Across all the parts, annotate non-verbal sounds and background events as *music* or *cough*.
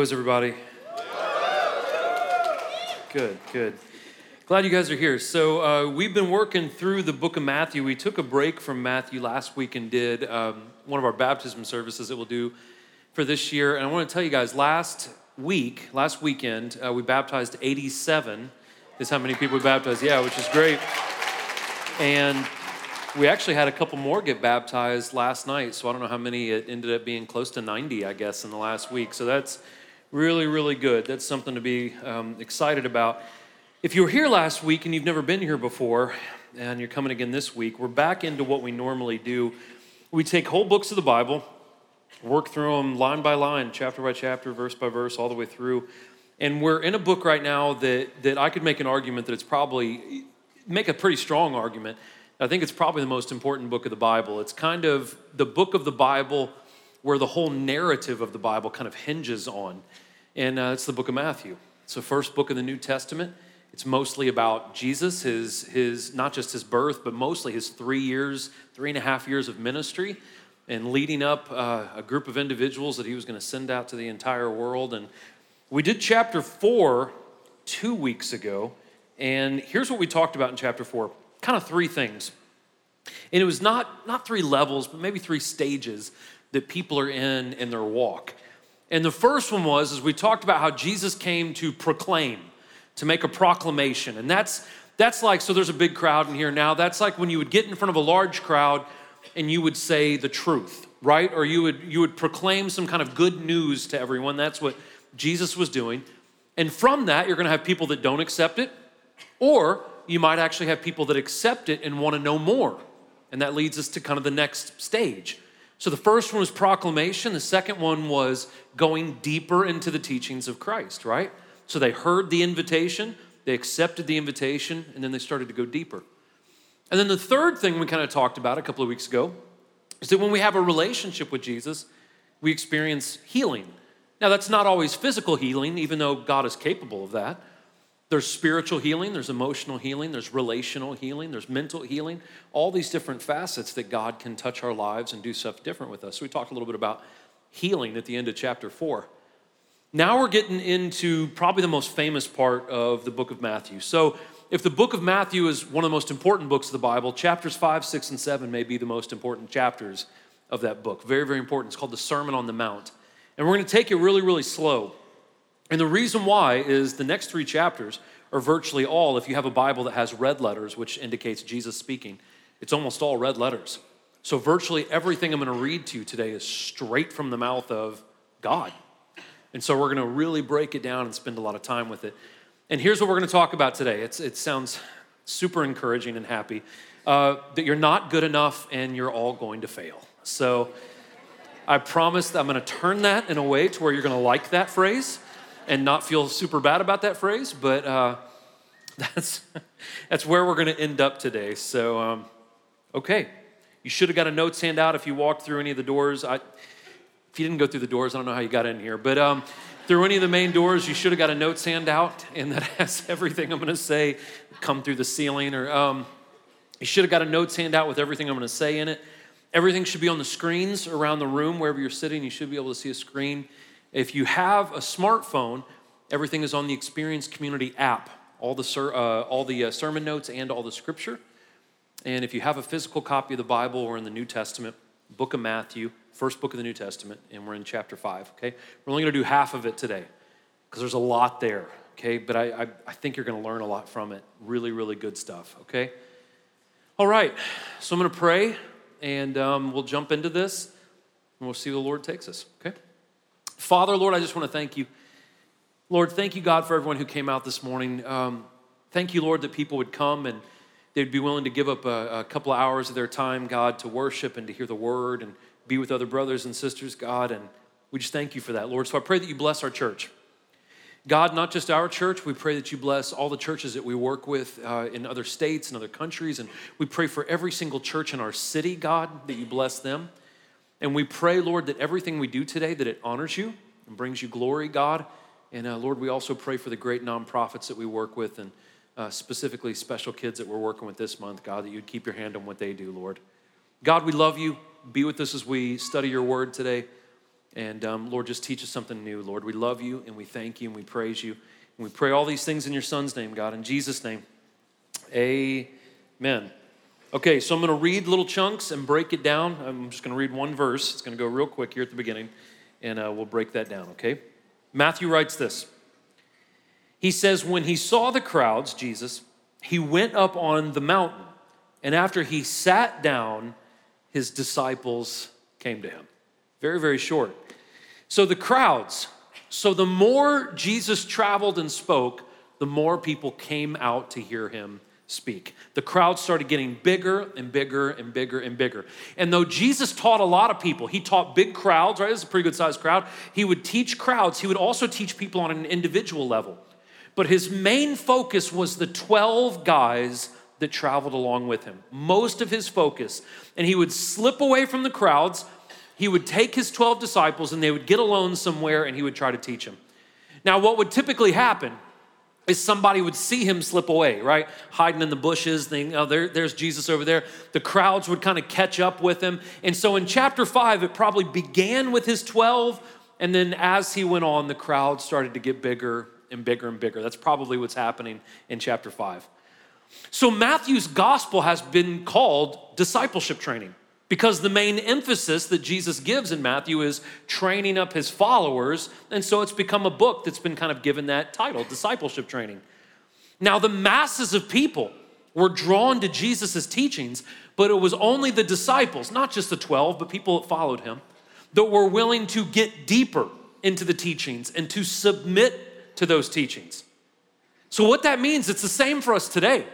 How is everybody? Good, good. Glad you guys are here. So, uh, we've been working through the book of Matthew. We took a break from Matthew last week and did um, one of our baptism services that we'll do for this year. And I want to tell you guys, last week, last weekend, uh, we baptized 87, is how many people we baptized. Yeah, which is great. And we actually had a couple more get baptized last night. So, I don't know how many. It ended up being close to 90, I guess, in the last week. So, that's really, really good. That's something to be um, excited about. If you were here last week and you've never been here before, and you're coming again this week, we're back into what we normally do. We take whole books of the Bible, work through them line by line, chapter by chapter, verse by verse, all the way through. And we're in a book right now that, that I could make an argument that it's probably, make a pretty strong argument. I think it's probably the most important book of the Bible. It's kind of the book of the Bible where the whole narrative of the Bible kind of hinges on. And uh, it's the book of Matthew. It's the first book of the New Testament. It's mostly about Jesus, his, his not just his birth, but mostly his three years, three and a half years of ministry, and leading up uh, a group of individuals that he was going to send out to the entire world. And we did chapter four two weeks ago, and here's what we talked about in chapter four kind of three things. And it was not, not three levels, but maybe three stages that people are in in their walk. And the first one was, as we talked about how Jesus came to proclaim to make a proclamation. And that's that's like so there's a big crowd in here now. That's like when you would get in front of a large crowd and you would say the truth, right? Or you would you would proclaim some kind of good news to everyone. That's what Jesus was doing. And from that, you're going to have people that don't accept it, or you might actually have people that accept it and want to know more. And that leads us to kind of the next stage. So the first one was proclamation, the second one was going deeper into the teachings of Christ, right? So they heard the invitation, they accepted the invitation, and then they started to go deeper. And then the third thing we kind of talked about a couple of weeks ago is that when we have a relationship with Jesus, we experience healing. Now, that's not always physical healing, even though God is capable of that. There's spiritual healing, there's emotional healing, there's relational healing, there's mental healing, all these different facets that God can touch our lives and do stuff different with us. So, we talked a little bit about healing at the end of chapter four. Now we're getting into probably the most famous part of the book of Matthew. So, if the book of Matthew is one of the most important books of the Bible, chapters 5, 6, and 7 may be the most important chapters of that book. Very, very important. It's called the Sermon on the Mount. And we're going to take it really, really slow. And the reason why is the next three chapters are virtually all, if you have a Bible that has red letters, which indicates Jesus speaking, it's almost all red letters. So, virtually everything I'm going to read to you today is straight from the mouth of God. And so we're going to really break it down and spend a lot of time with it. And here's what we're going to talk about today. It's, it sounds super encouraging and happy uh, that you're not good enough and you're all going to fail. So I promise I'm going to turn that in a way to where you're going to like that phrase and not feel super bad about that phrase. But uh, *laughs* that's, that's where we're going to end up today. So, um, okay. You should have got a notes handout if you walked through any of the doors. I, if you didn't go through the doors, I don't know how you got in here, but um, through any of the main doors, you should have got a note handout, and that *laughs* has everything I'm going to say come through the ceiling. Or um, you should have got a note handout with everything I'm going to say in it. Everything should be on the screens around the room, wherever you're sitting. You should be able to see a screen. If you have a smartphone, everything is on the Experience Community app. All the ser- uh, all the uh, sermon notes and all the scripture. And if you have a physical copy of the Bible or in the New Testament, Book of Matthew, first book of the New Testament, and we're in chapter five, okay? We're only gonna do half of it today because there's a lot there, okay? But I, I, I think you're gonna learn a lot from it. Really, really good stuff, okay? All right, so I'm gonna pray and um, we'll jump into this and we'll see where the Lord takes us, okay? Father, Lord, I just wanna thank you. Lord, thank you, God, for everyone who came out this morning. Um, thank you, Lord, that people would come and they'd be willing to give up a, a couple of hours of their time, God, to worship and to hear the word and be with other brothers and sisters, God, and we just thank you for that, Lord. So I pray that you bless our church. God, not just our church, we pray that you bless all the churches that we work with uh, in other states and other countries. And we pray for every single church in our city, God, that you bless them. And we pray, Lord, that everything we do today, that it honors you and brings you glory, God. And uh, Lord, we also pray for the great nonprofits that we work with and uh, specifically special kids that we're working with this month, God, that you'd keep your hand on what they do, Lord. God, we love you be with us as we study your word today. And um, Lord, just teach us something new. Lord, we love you and we thank you and we praise you. And we pray all these things in your son's name, God, in Jesus' name. Amen. Okay, so I'm going to read little chunks and break it down. I'm just going to read one verse. It's going to go real quick here at the beginning, and uh, we'll break that down, okay? Matthew writes this. He says, When he saw the crowds, Jesus, he went up on the mountain, and after he sat down, his disciples came to him. Very, very short. So the crowds, so the more Jesus traveled and spoke, the more people came out to hear him speak. The crowd started getting bigger and bigger and bigger and bigger. And though Jesus taught a lot of people, he taught big crowds, right? This is a pretty good sized crowd. He would teach crowds, he would also teach people on an individual level. But his main focus was the 12 guys that traveled along with him. Most of his focus. And he would slip away from the crowds. He would take his 12 disciples and they would get alone somewhere and he would try to teach them. Now, what would typically happen is somebody would see him slip away, right? Hiding in the bushes, oh, there, there's Jesus over there. The crowds would kind of catch up with him. And so in chapter five, it probably began with his 12, and then as he went on, the crowd started to get bigger and bigger and bigger. That's probably what's happening in chapter five. So Matthew's gospel has been called discipleship training because the main emphasis that Jesus gives in Matthew is training up his followers. And so it's become a book that's been kind of given that title, discipleship training. Now, the masses of people were drawn to Jesus' teachings, but it was only the disciples, not just the 12, but people that followed him, that were willing to get deeper into the teachings and to submit to those teachings. So, what that means, it's the same for us today.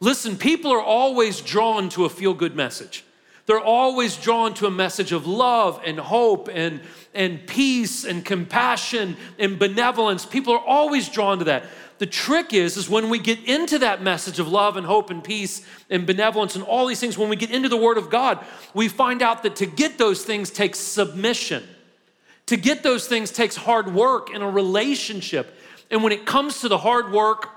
Listen, people are always drawn to a feel good message. They're always drawn to a message of love and hope and, and peace and compassion and benevolence. People are always drawn to that. The trick is, is when we get into that message of love and hope and peace and benevolence and all these things, when we get into the Word of God, we find out that to get those things takes submission. To get those things takes hard work in a relationship. And when it comes to the hard work,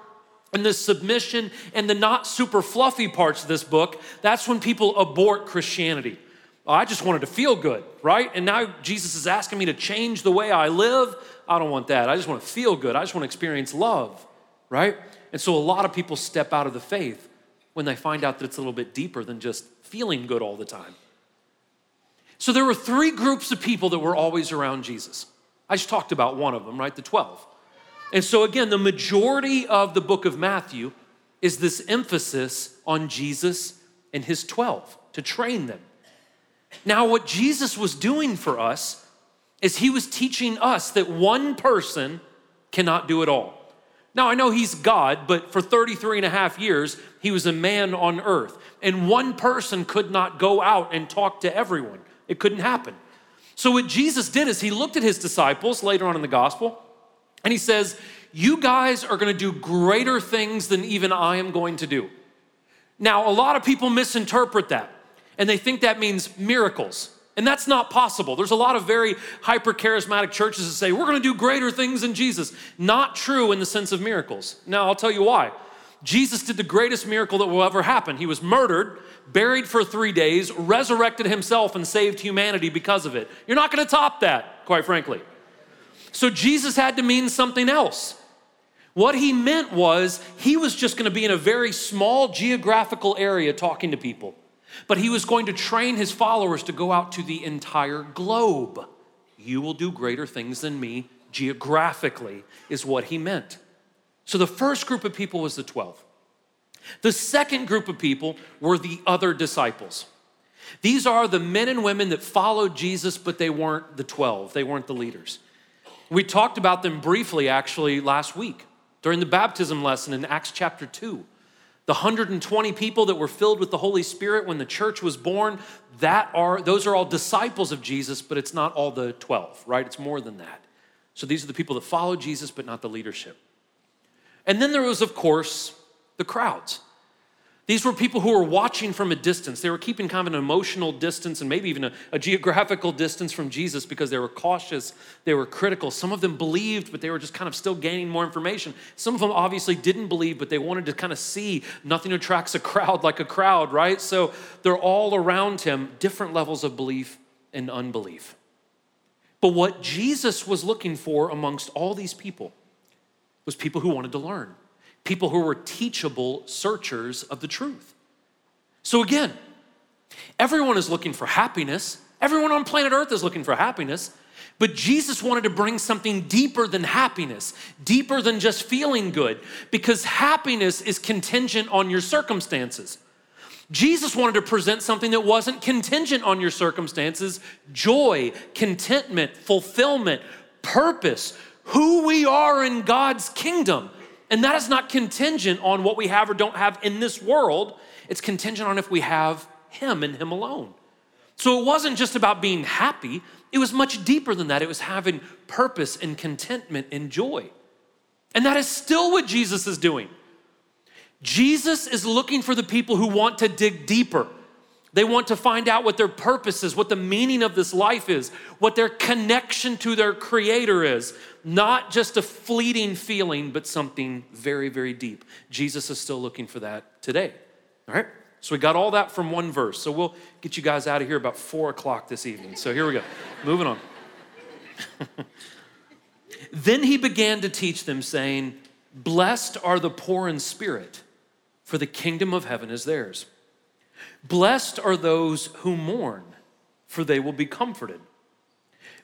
and the submission and the not super fluffy parts of this book, that's when people abort Christianity. Oh, I just wanted to feel good, right? And now Jesus is asking me to change the way I live. I don't want that. I just want to feel good. I just want to experience love, right? And so a lot of people step out of the faith when they find out that it's a little bit deeper than just feeling good all the time. So there were three groups of people that were always around Jesus. I just talked about one of them, right? The 12. And so, again, the majority of the book of Matthew is this emphasis on Jesus and his 12 to train them. Now, what Jesus was doing for us is he was teaching us that one person cannot do it all. Now, I know he's God, but for 33 and a half years, he was a man on earth. And one person could not go out and talk to everyone, it couldn't happen. So, what Jesus did is he looked at his disciples later on in the gospel and he says, You guys are going to do greater things than even I am going to do. Now, a lot of people misinterpret that, and they think that means miracles. And that's not possible. There's a lot of very hyper charismatic churches that say, we're going to do greater things than Jesus. Not true in the sense of miracles. Now, I'll tell you why. Jesus did the greatest miracle that will ever happen. He was murdered, buried for three days, resurrected himself, and saved humanity because of it. You're not going to top that, quite frankly. So Jesus had to mean something else. What he meant was he was just going to be in a very small geographical area talking to people, but he was going to train his followers to go out to the entire globe. You will do greater things than me geographically, is what he meant. So the first group of people was the 12. The second group of people were the other disciples. These are the men and women that followed Jesus, but they weren't the 12, they weren't the leaders. We talked about them briefly actually last week during the baptism lesson in Acts chapter 2. The 120 people that were filled with the Holy Spirit when the church was born, that are those are all disciples of Jesus, but it's not all the 12, right? It's more than that. So these are the people that follow Jesus, but not the leadership. And then there was, of course, the crowds. These were people who were watching from a distance. They were keeping kind of an emotional distance and maybe even a, a, geographical distance from Jesus because they were cautious, they were critical. Some of them believed, but they were just kind of still gaining more information. Some of them obviously didn't believe, but they wanted to kind of see. Nothing attracts a crowd like a crowd, right? So they're all around him, different levels of belief and unbelief. But what Jesus was looking for amongst all these people was people who wanted to learn, people who were teachable searchers of the truth. So again, everyone is looking for happiness. Everyone on planet Earth is looking for happiness. But Jesus wanted to bring something deeper than happiness, deeper than just feeling good, because happiness is contingent on your circumstances. Jesus wanted to present something that wasn't contingent on your circumstances joy, contentment, fulfillment, purpose, who we are in God's kingdom. And that is not contingent on what we have or don't have in this world, it's contingent on if we have Him and Him alone. So it wasn't just about being happy, it was much deeper than that. It was having purpose and contentment and joy. And that is still what Jesus is doing. Jesus is looking for the people who want to dig deeper. They want to find out what their purpose is, what the meaning of this life is, what their connection to their Creator is. Not just a fleeting feeling, but something very, very deep. Jesus is still looking for that today. All right? So we got all that from one verse. So we'll get you guys out of here about four o'clock this evening. So here we go. Moving on. *laughs* then he began to teach them, saying, Blessed are the poor in spirit for the kingdom of heaven is theirs. Blessed are those who mourn, for they will be comforted.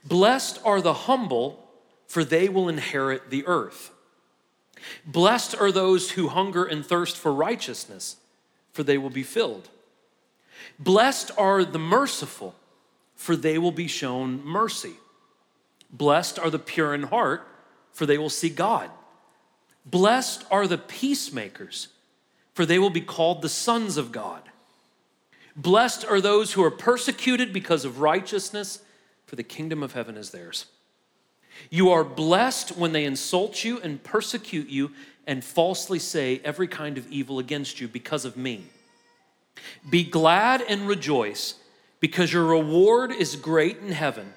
Blessed are the humble, for they will inherit the earth. Blessed are those who hunger and thirst for righteousness, for they will be filled. Blessed are the merciful, for they will be shown mercy. Blessed are the pure in heart, for they will see God. Blessed are the peacemakers for they will be called the sons of God. Blessed are those who are persecuted because of righteousness, for the kingdom of heaven is theirs. You are blessed when they insult you and persecute you and falsely say every kind of evil against you because of me. Be glad and rejoice, because your reward is great in heaven,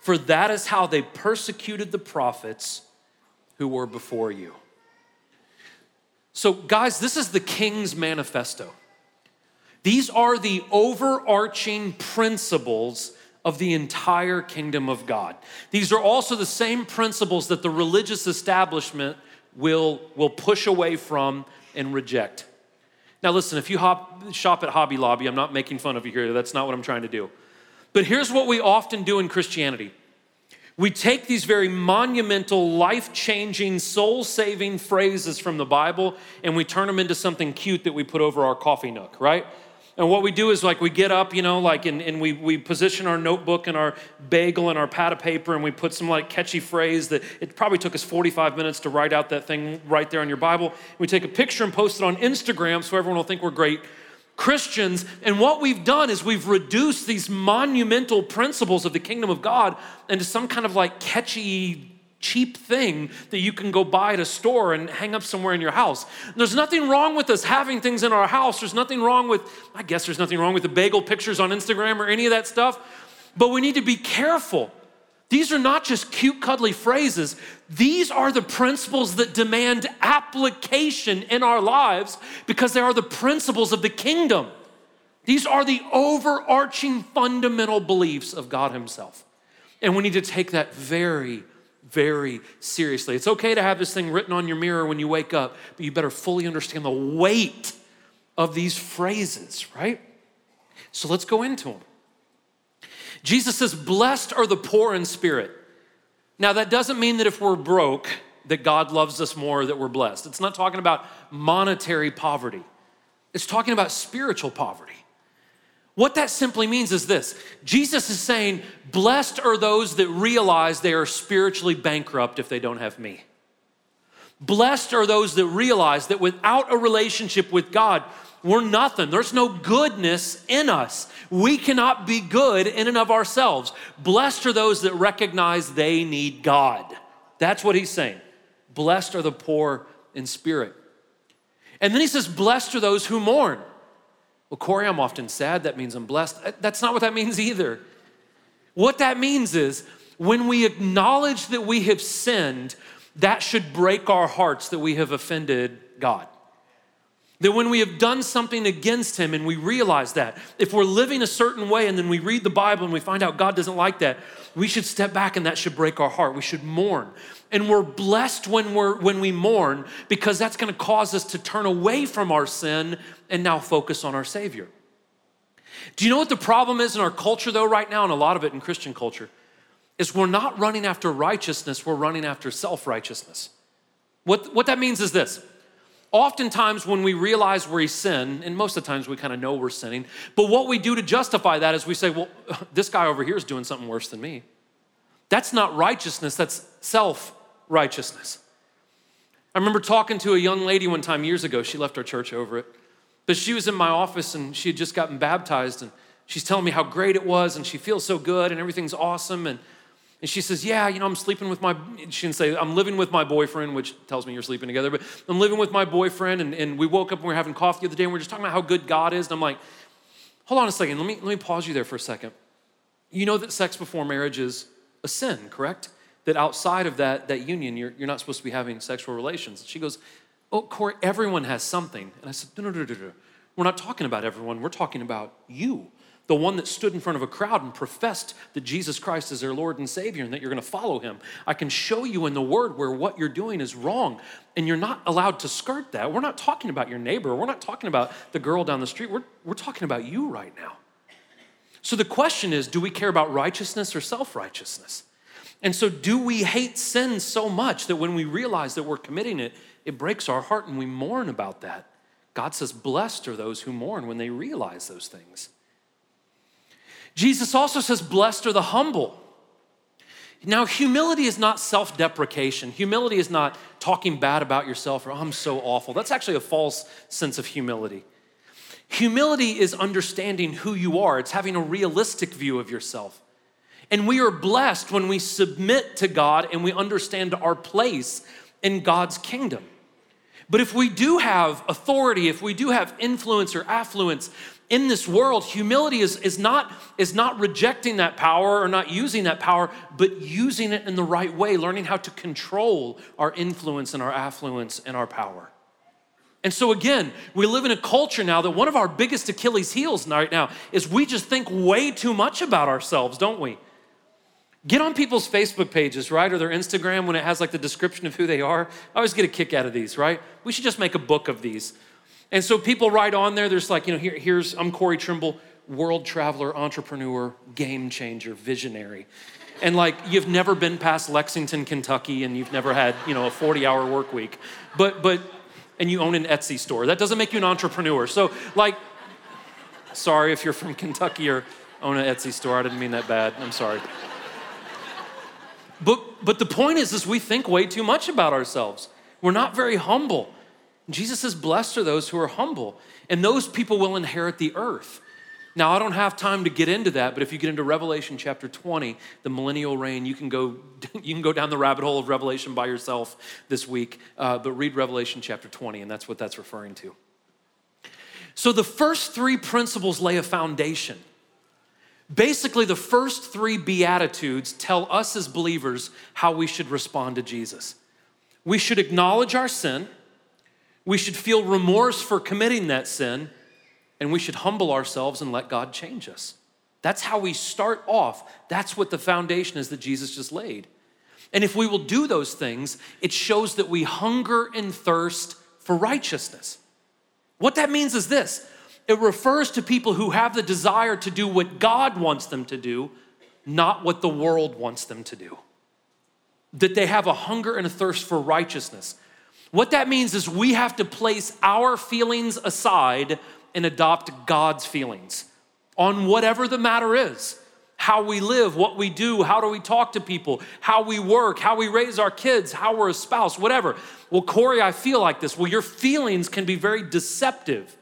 for that is how they persecuted the prophets who were before you. So, guys, this is the King's Manifesto. These are the overarching principles of the entire kingdom of God. These are also the same principles that the religious establishment will, will push away from and reject. Now, listen, if you hop, shop at Hobby Lobby, I'm not making fun of you here. That's not what I'm trying to do. But here's what we often do in Christianity we take these very monumental, life changing, soul saving phrases from the Bible and we turn them into something cute that we put over our coffee nook, right? And what we do is like we get up, you know, like and, and we, we position our notebook and our bagel and our pad of paper and we put some like catchy phrase that it probably took us 45 minutes to write out that thing right there on your Bible. We take a picture and post it on Instagram so everyone will think we're great Christians. And what we've done is we've reduced these monumental principles of the kingdom of God into some kind of like catchy, cheap thing that you can go buy at a store and hang up somewhere in your house. There's nothing wrong with us having things in our house. There's nothing wrong with, I guess there's nothing wrong with the bagel pictures on Instagram or any of that stuff. But we need to be careful these are not just cute, cuddly phrases. These are the principles that demand application in our lives because they are the principles of the kingdom. These are the overarching fundamental beliefs of God Himself. And we need to take that very, very seriously. It's okay to have this thing written on your mirror when you wake up, but you better fully understand the weight of these phrases, right? So let's go into them. Jesus says, Blessed are the poor in spirit. Now, that doesn't mean that if we're broke, that God loves us more, that we're blessed. It's not talking about monetary poverty, it's talking about spiritual poverty. What that simply means is this Jesus is saying, Blessed are those that realize they are spiritually bankrupt if they don't have me. Blessed are those that realize that without a relationship with God, we're nothing. There's no goodness in us. We cannot be good in and of ourselves. Blessed are those that recognize they need God. That's what he's saying. Blessed are the poor in spirit. And then he says, Blessed are those who mourn. Well, Corey, I'm often sad. That means I'm blessed. Uh, that's not what that means either. What that means is when we acknowledge that we have sinned, that should break our hearts that we have offended God. That when we have done something against him and we realize that, if we're living a certain way and then we read the Bible and we find out God doesn't like that, we should step back and that should break our heart. We should mourn. And we're blessed when, we're, when we mourn because that's gonna cause us to turn away from our sin and now focus on our Savior. Do you know what the problem is in our culture, though, right now, and a lot of it in Christian culture? Is we're not running after righteousness, we're running after self righteousness. What, what that means is this Oftentimes, when we realize we sin, and most of the times we kind of know we're sinning, but what we do to justify that is we say, well, *laughs* this guy over here is doing something worse than me. That's not righteousness, that's self righteousness. I remember talking to a young lady one time years ago. She left our church over it. But she was in my office and she had just gotten baptized, and she's telling me how great it was, and she feels so good, and everything's awesome. And and she says, Yeah, you know, I'm sleeping with my, she didn't say, I'm living with my boyfriend, which tells me you're sleeping together, but I'm living with my boyfriend. And, and we woke up and we are having coffee the other day and we are just talking about how good God is. And I'm like, Hold on a second. Let me, let me pause you there for a second. You know that sex before marriage is a sin, correct? That outside of that, that union, you're, you're not supposed to be having sexual relations. She goes, Oh, Corey, everyone has something. And I said, No, no, no, no, no. We're not talking about everyone. We're talking about you the one that stood in front of a crowd and professed that Jesus Christ is their Lord and Savior and that you're going to follow him. I can show you in the Word where what you're doing is wrong, and you're not allowed to skirt that. We're not talking about your neighbor, we're not talking about the girl down the street, we're, we're talking about you right now. So the question is do we care about righteousness or self righteousness? And so, do we hate sin so much that when we realize that we're committing it, it breaks our heart and we mourn about that? God says, Blessed are those who mourn when they realize those things. Jesus also says, Blessed are the humble. Now, humility is not self deprecation. Humility is not talking bad about yourself or, oh, I'm so awful. That's actually a false sense of humility. Humility is understanding who you are, it's having a realistic view of yourself. And we are blessed when we submit to God and we understand our place in God's kingdom. But if we do have authority, if we do have influence or affluence, in this world, humility is, is, not, is not rejecting that power or not using that power, but using it in the right way, learning how to control our influence and our affluence and our power. And so, again, we live in a culture now that one of our biggest Achilles' heels right now is we just think way too much about ourselves, don't we? Get on people's Facebook pages, right, or their Instagram when it has like the description of who they are. I always get a kick out of these, right? We should just make a book of these. And so people write on there, there's like, you know, here, here's, I'm Corey Trimble, world traveler, entrepreneur, game changer, visionary. And like, you've never been past Lexington, Kentucky, and you've never had, you know, a 40 hour work week. But, but, and you own an Etsy store. That doesn't make you an entrepreneur. So, like, sorry if you're from Kentucky or own an Etsy store. I didn't mean that bad. I'm sorry. But, but the point is, is we think way too much about ourselves. We're not very humble. Jesus says, Blessed are those who are humble, and those people will inherit the earth. Now, I don't have time to get into that, but if you get into Revelation chapter 20, the millennial reign, you can go, *laughs* you can go down the rabbit hole of Revelation by yourself this week, uh, but read Revelation chapter 20, and that's what that's referring to. So, the first three principles lay a foundation. Basically, the first three Beatitudes tell us as believers how we should respond to Jesus. We should acknowledge our sin we should feel remorse for committing that sin, and we should humble ourselves and let God change us. That's how we start off. That's what the foundation is that Jesus just laid. And if we will do those things, it shows that we hunger and thirst for righteousness. What that means is this it refers to people who have the desire to do what God wants them to do, not what the world wants them to do. That they have a hunger and a thirst for righteousness. What that means is we have to place our feelings aside and adopt God's feelings on whatever the matter is how we live, what we do, how do we talk to people, how we work, how we raise our kids, how we're a spouse, whatever. Well, Corey, I feel like this. Well, your feelings can be very deceptive.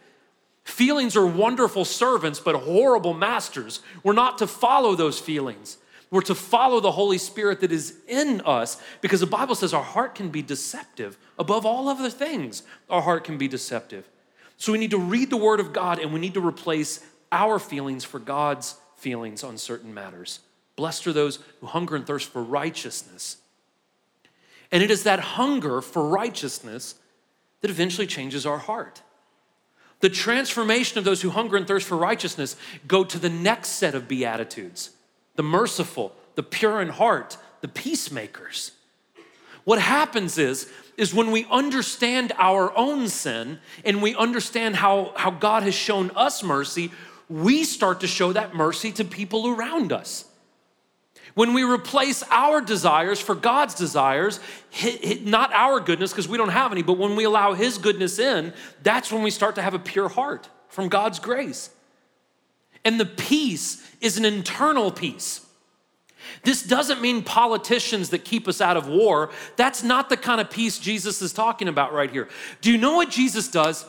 Feelings are wonderful servants, but horrible masters. We're not to follow those feelings. We're to follow the Holy Spirit that is in us because the Bible says our heart can be deceptive. Above all other things, our heart can be deceptive. So we need to read the Word of God and we need to replace our feelings for God's feelings on certain matters. Blessed are those who hunger and thirst for righteousness. And it is that hunger for righteousness that eventually changes our heart. The transformation of those who hunger and thirst for righteousness go to the next set of beatitudes the merciful, the pure in heart, the peacemakers. What happens is, is when we understand our own sin and we understand how, how God has shown us mercy, we start to show that mercy to people around us. When we replace our desires for God's desires, not our goodness, because we don't have any, but when we allow His goodness in, that's when we start to have a pure heart from God's grace. And the peace is an internal peace. This doesn't mean politicians that keep us out of war. That's not the kind of peace Jesus is talking about right here. Do you know what Jesus does?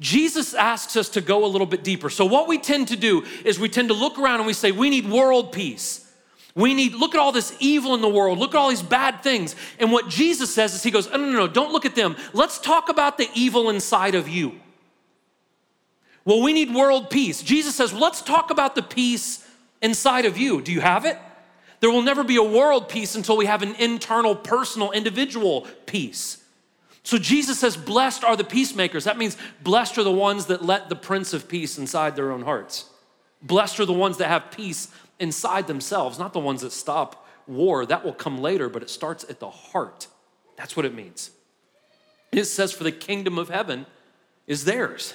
Jesus asks us to go a little bit deeper. So, what we tend to do is we tend to look around and we say, we need world peace. We need, look at all this evil in the world. Look at all these bad things. And what Jesus says is, He goes, no, no, no, don't look at them. Let's talk about the evil inside of you. Well, we need world peace. Jesus says, let's talk about the peace inside of you. Do you have it? There will never be a world peace until we have an internal, personal, individual peace. So Jesus says, Blessed are the peacemakers. That means blessed are the ones that let the Prince of Peace inside their own hearts. Blessed are the ones that have peace inside themselves, not the ones that stop war. That will come later, but it starts at the heart. That's what it means. it says, For the kingdom of heaven is theirs.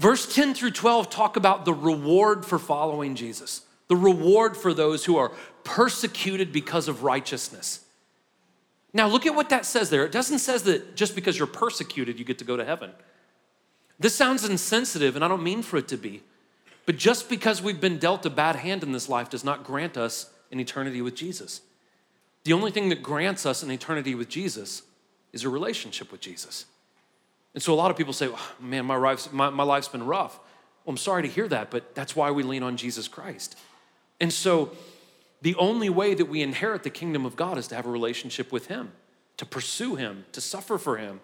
Verse 10 through 12 talk about the reward for following Jesus, the reward for those who are persecuted because of righteousness. Now, look at what that says there. It doesn't say that just because you're persecuted, you get to go to heaven. This sounds insensitive, and I don't mean for it to be. But just because we've been dealt a bad hand in this life does not grant us an eternity with Jesus. The only thing that grants us an eternity with Jesus is a relationship with Jesus. And so a lot of people say, oh, man, my life's, my, my life's been rough. Well, I'm sorry to hear that, but that's why we lean on Jesus Christ. And so the only way that we inherit the kingdom of God is to have a relationship with Him, to pursue Him, to suffer for Him.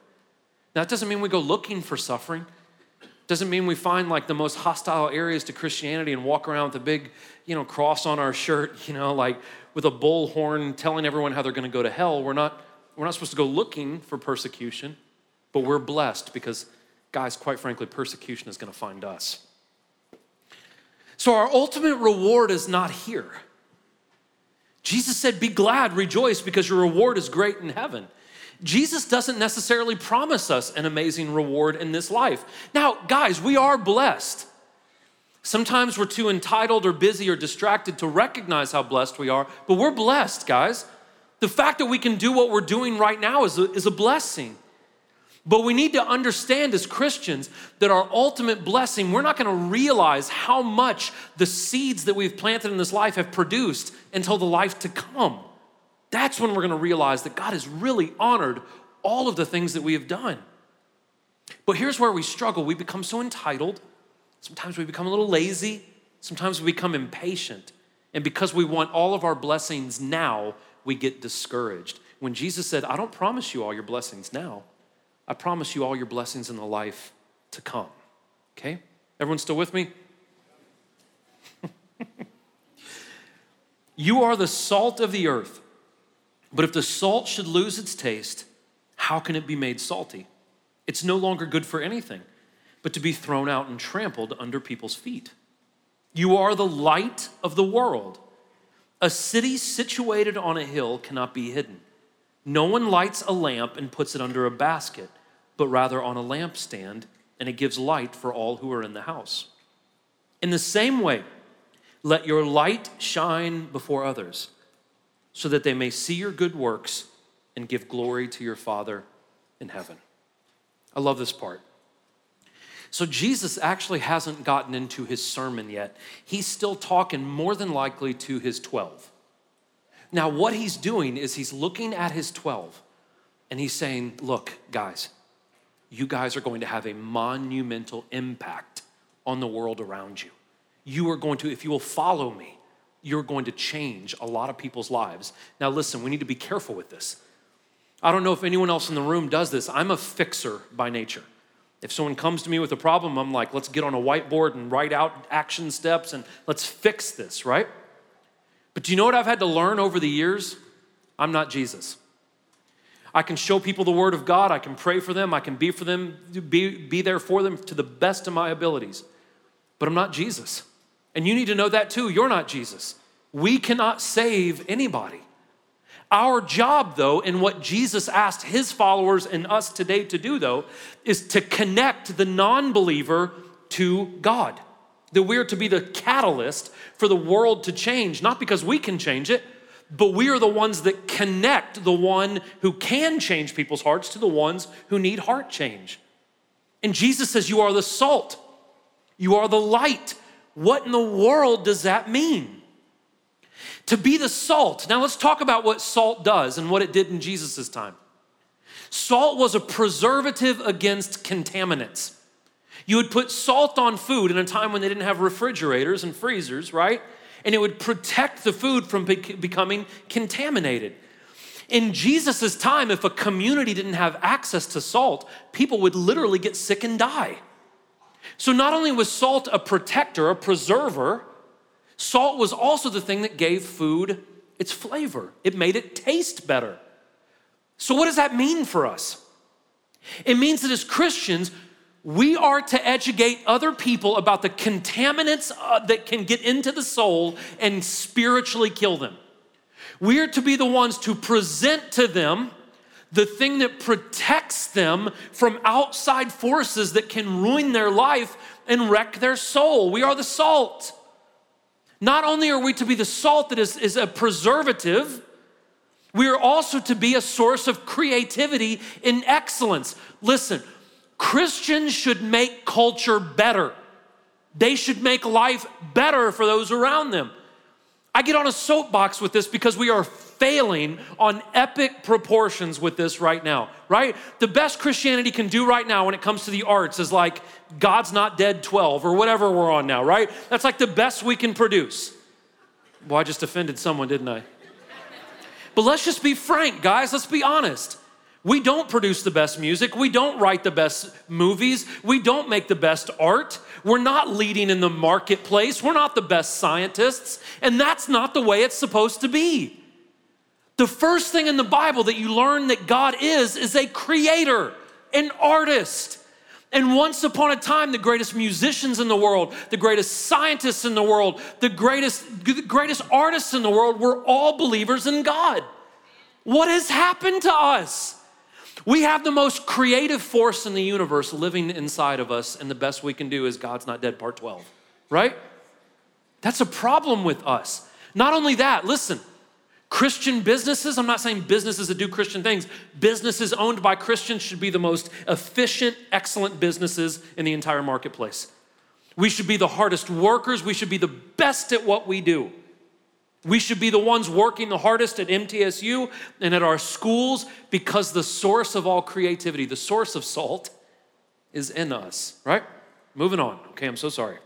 Now, that doesn't mean we go looking for suffering. Doesn't mean we find like the most hostile areas to Christianity and walk around with a big, you know, cross on our shirt, *laughs* you know, like with a bullhorn telling everyone how they're going to go to hell. We're not, we're not supposed to go looking for persecution, but we're blessed because, guys, quite frankly, persecution is going to find us. So our ultimate reward is not here. Jesus said, Be glad, rejoice, because your reward is great in heaven. Jesus doesn't necessarily promise us an amazing reward in this life. Now, guys, we are blessed. Sometimes we're too entitled or busy or distracted to recognize how blessed we are, but we're blessed, guys. The fact that we can do what we're doing right now is a, is a blessing. But we need to understand as Christians that our ultimate blessing, we're not going to realize how much the seeds that we've planted in this life have produced until the life to come. That's when we're going to realize that God has really honored all of the things that we have done. But here's where we struggle we become so entitled. Sometimes we become a little lazy. Sometimes we become impatient. And because we want all of our blessings now, we get discouraged. When Jesus said, I don't promise you all your blessings now, I promise you all your blessings in the life to come. Okay? Everyone still with me? *laughs* you are the salt of the earth. But if the salt should lose its taste, how can it be made salty? It's no longer good for anything but to be thrown out and trampled under people's feet. You are the light of the world. A city situated on a hill cannot be hidden. No one lights a lamp and puts it under a basket, but rather on a lampstand, and it gives light for all who are in the house. In the same way, let your light shine before others so that they may see your good works and give glory to your Father in heaven. I love this part. So, Jesus actually hasn't gotten into his sermon yet. He's still talking more than likely to his 12. Now, what he's doing is he's looking at his 12 and he's saying, Look, guys, you guys are going to have a monumental impact on the world around you. You are going to, if you will follow me, you're going to change a lot of people's lives. Now, listen, we need to be careful with this. I don't know if anyone else in the room does this. I'm a fixer by nature. If someone comes to me with a problem, I'm like, let's get on a whiteboard and write out action steps and let's fix this, right? But do you know what I've had to learn over the years? I'm not Jesus. I can show people the word of God. I can pray for them. I can be for them, be, be there for them to the best of my abilities. But I'm not Jesus. And you need to know that too. You're not Jesus. We cannot save anybody. Our job, though, and what Jesus asked his followers and us today to do, though, is to connect the non believer to God. That we're to be the catalyst for the world to change, not because we can change it, but we are the ones that connect the one who can change people's hearts to the ones who need heart change. And Jesus says, You are the salt, you are the light. What in the world does that mean? To be the salt. Now let's talk about what salt does and what it did in Jesus' time. Salt was a preservative against contaminants. You would put salt on food in a time when they didn't have refrigerators and freezers, right? And it would protect the food from becoming contaminated. In Jesus' time, if a community didn't have access to salt, people would literally get sick and die. So, not only was salt a protector, a preserver, Salt was also the thing that gave food its flavor, it made it taste better. So, what does that mean for us? It means that as Christians, we are to educate other people about the contaminants uh, that can get into the soul and spiritually kill them. We are to be the ones to present to them the thing that protects them from outside forces that can ruin their life and wreck their soul. We are the salt. Not only are we to be the salt that is, is a preservative, we are also to be a source of creativity and excellence. Listen, Christians should make culture better. They should make life better for those around them. I get on a soapbox with this because we are failing on epic proportions with this right now, right? The best Christianity can do right now when it comes to the arts is like God's Not Dead 12 or whatever we're on now, right? That's like the best we can produce. Well, I just offended someone, didn't I? But let's just be frank, guys. Let's be honest. We don't produce the best music. We don't write the best movies. We don't make the best art. We're not leading in the marketplace. We're not the best scientists. And that's not the way it's supposed to be. The first thing in the Bible that you learn that God is, is a creator, an artist. And once upon a time, the greatest musicians in the world, the greatest scientists in the world, the greatest, the greatest artists in the world were all believers in God. What has happened to us? We have the most creative force in the universe living inside of us, and the best we can do is God's Not Dead, part 12, right? That's a problem with us. Not only that, listen, Christian businesses, I'm not saying businesses that do Christian things, businesses owned by Christians should be the most efficient, excellent businesses in the entire marketplace. We should be the hardest workers, we should be the best at what we do. We should be the ones working the hardest at MTSU and at our schools because the source of all creativity, the source of salt, is in us, right? Moving on. Okay, I'm so sorry.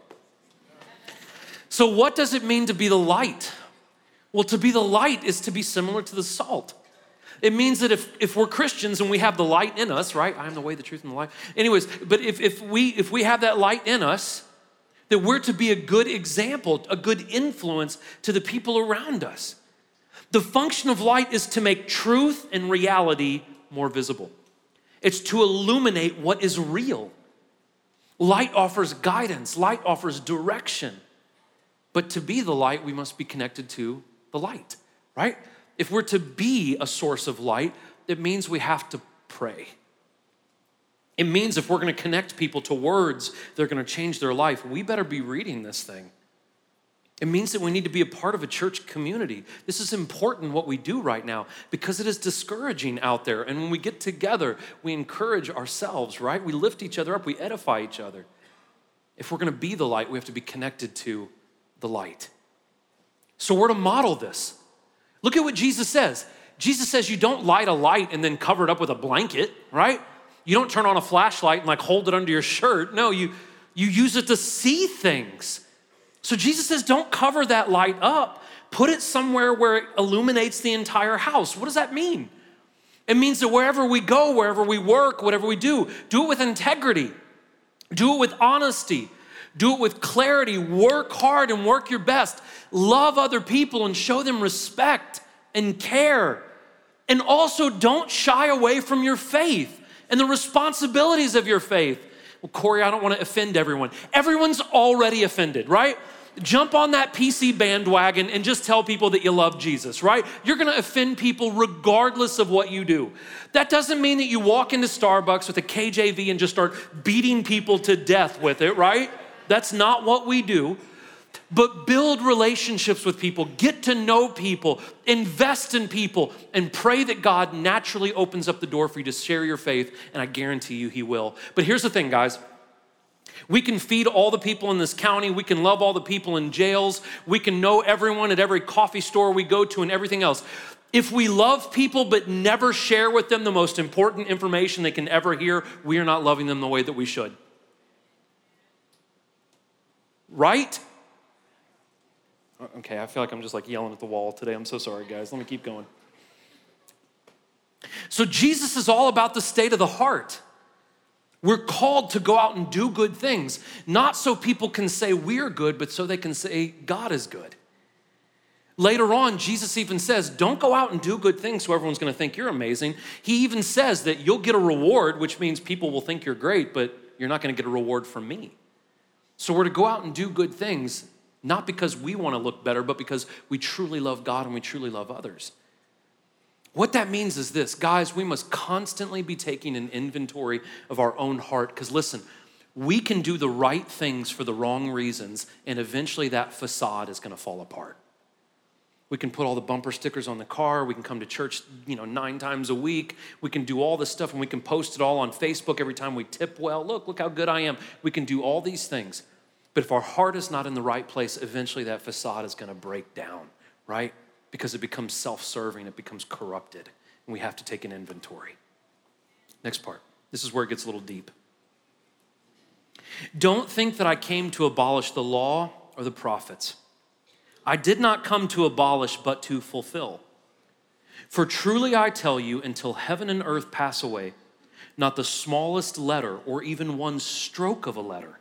So, what does it mean to be the light? Well, to be the light is to be similar to the salt. It means that if, if we're Christians and we have the light in us, right? I am the way, the truth, and the life. Anyways, but if, if we if we have that light in us, that we're to be a good example, a good influence to the people around us. The function of light is to make truth and reality more visible. It's to illuminate what is real. Light offers guidance, light offers direction. But to be the light, we must be connected to the light, right? If we're to be a source of light, it means we have to pray. It means if we're going to connect people to words that are going to change their life, we better be reading this thing. It means that we need to be a part of a church community. This is important what we do right now because it is discouraging out there. And when we get together, we encourage ourselves, right? We lift each other up, we edify each other. If we're going to be the light, we have to be connected to the light. So we're to model this. Look at what Jesus says. Jesus says you don't light a light and then cover it up with a blanket, right? You don't turn on a flashlight and like hold it under your shirt. No, you you use it to see things. So Jesus says don't cover that light up. Put it somewhere where it illuminates the entire house. What does that mean? It means that wherever we go, wherever we work, whatever we do, do it with integrity. Do it with honesty. Do it with clarity. Work hard and work your best. Love other people and show them respect and care. And also, don't shy away from your faith and the responsibilities of your faith. Well, Corey, I don't want to offend everyone. Everyone's already offended, right? Jump on that PC bandwagon and just tell people that you love Jesus, right? You're gonna offend people regardless of what you do. That doesn't mean that you walk into Starbucks with a KJV and just start beating people to death with it, right? That's not what we do. But build relationships with people, get to know people, invest in people, and pray that God naturally opens up the door for you to share your faith, and I guarantee you He will. But here's the thing, guys. We can feed all the people in this county. We can love all the people in jails. We can know everyone at every coffee store we go to and everything else. If we love people but never share with them the most important information they can ever hear, we are not loving them the way that we should. Right? Uh, okay, I feel like I'm just like yelling at the wall today. I'm so sorry, guys. Let me keep going. So, Jesus is all about the state of the heart. We're called to go out and do good things, not so people can say we're good, but so they can say God is good. Later on, Jesus even says, Don't go out and do good things so everyone's gonna think you're amazing. He even says that you'll get a reward, which means people will think you're great, but you're not gonna get a reward from me. So we're to go out and do good things not because we want to look better, but because we truly love God and we truly love others. What that means is this guys, we must constantly be taking an inventory of our own heart. Because listen, we can do the right things for the wrong reasons, and eventually that facade is going to fall apart. We can put all the bumper stickers on the car. We can come to church, you know, nine times a week. We can do all this stuff and we can post it all on Facebook every time we tip well. Look, look how good I am. We can do all these things. But if our heart is not in the right place, eventually that facade is going to break down, right? Because it becomes self serving, it becomes corrupted, and we have to take an inventory. Next part. This is where it gets a little deep. Don't think that I came to abolish the law or the prophets. I did not come to abolish, but to fulfill. For truly I tell you, until heaven and earth pass away, not the smallest letter or even one stroke of a letter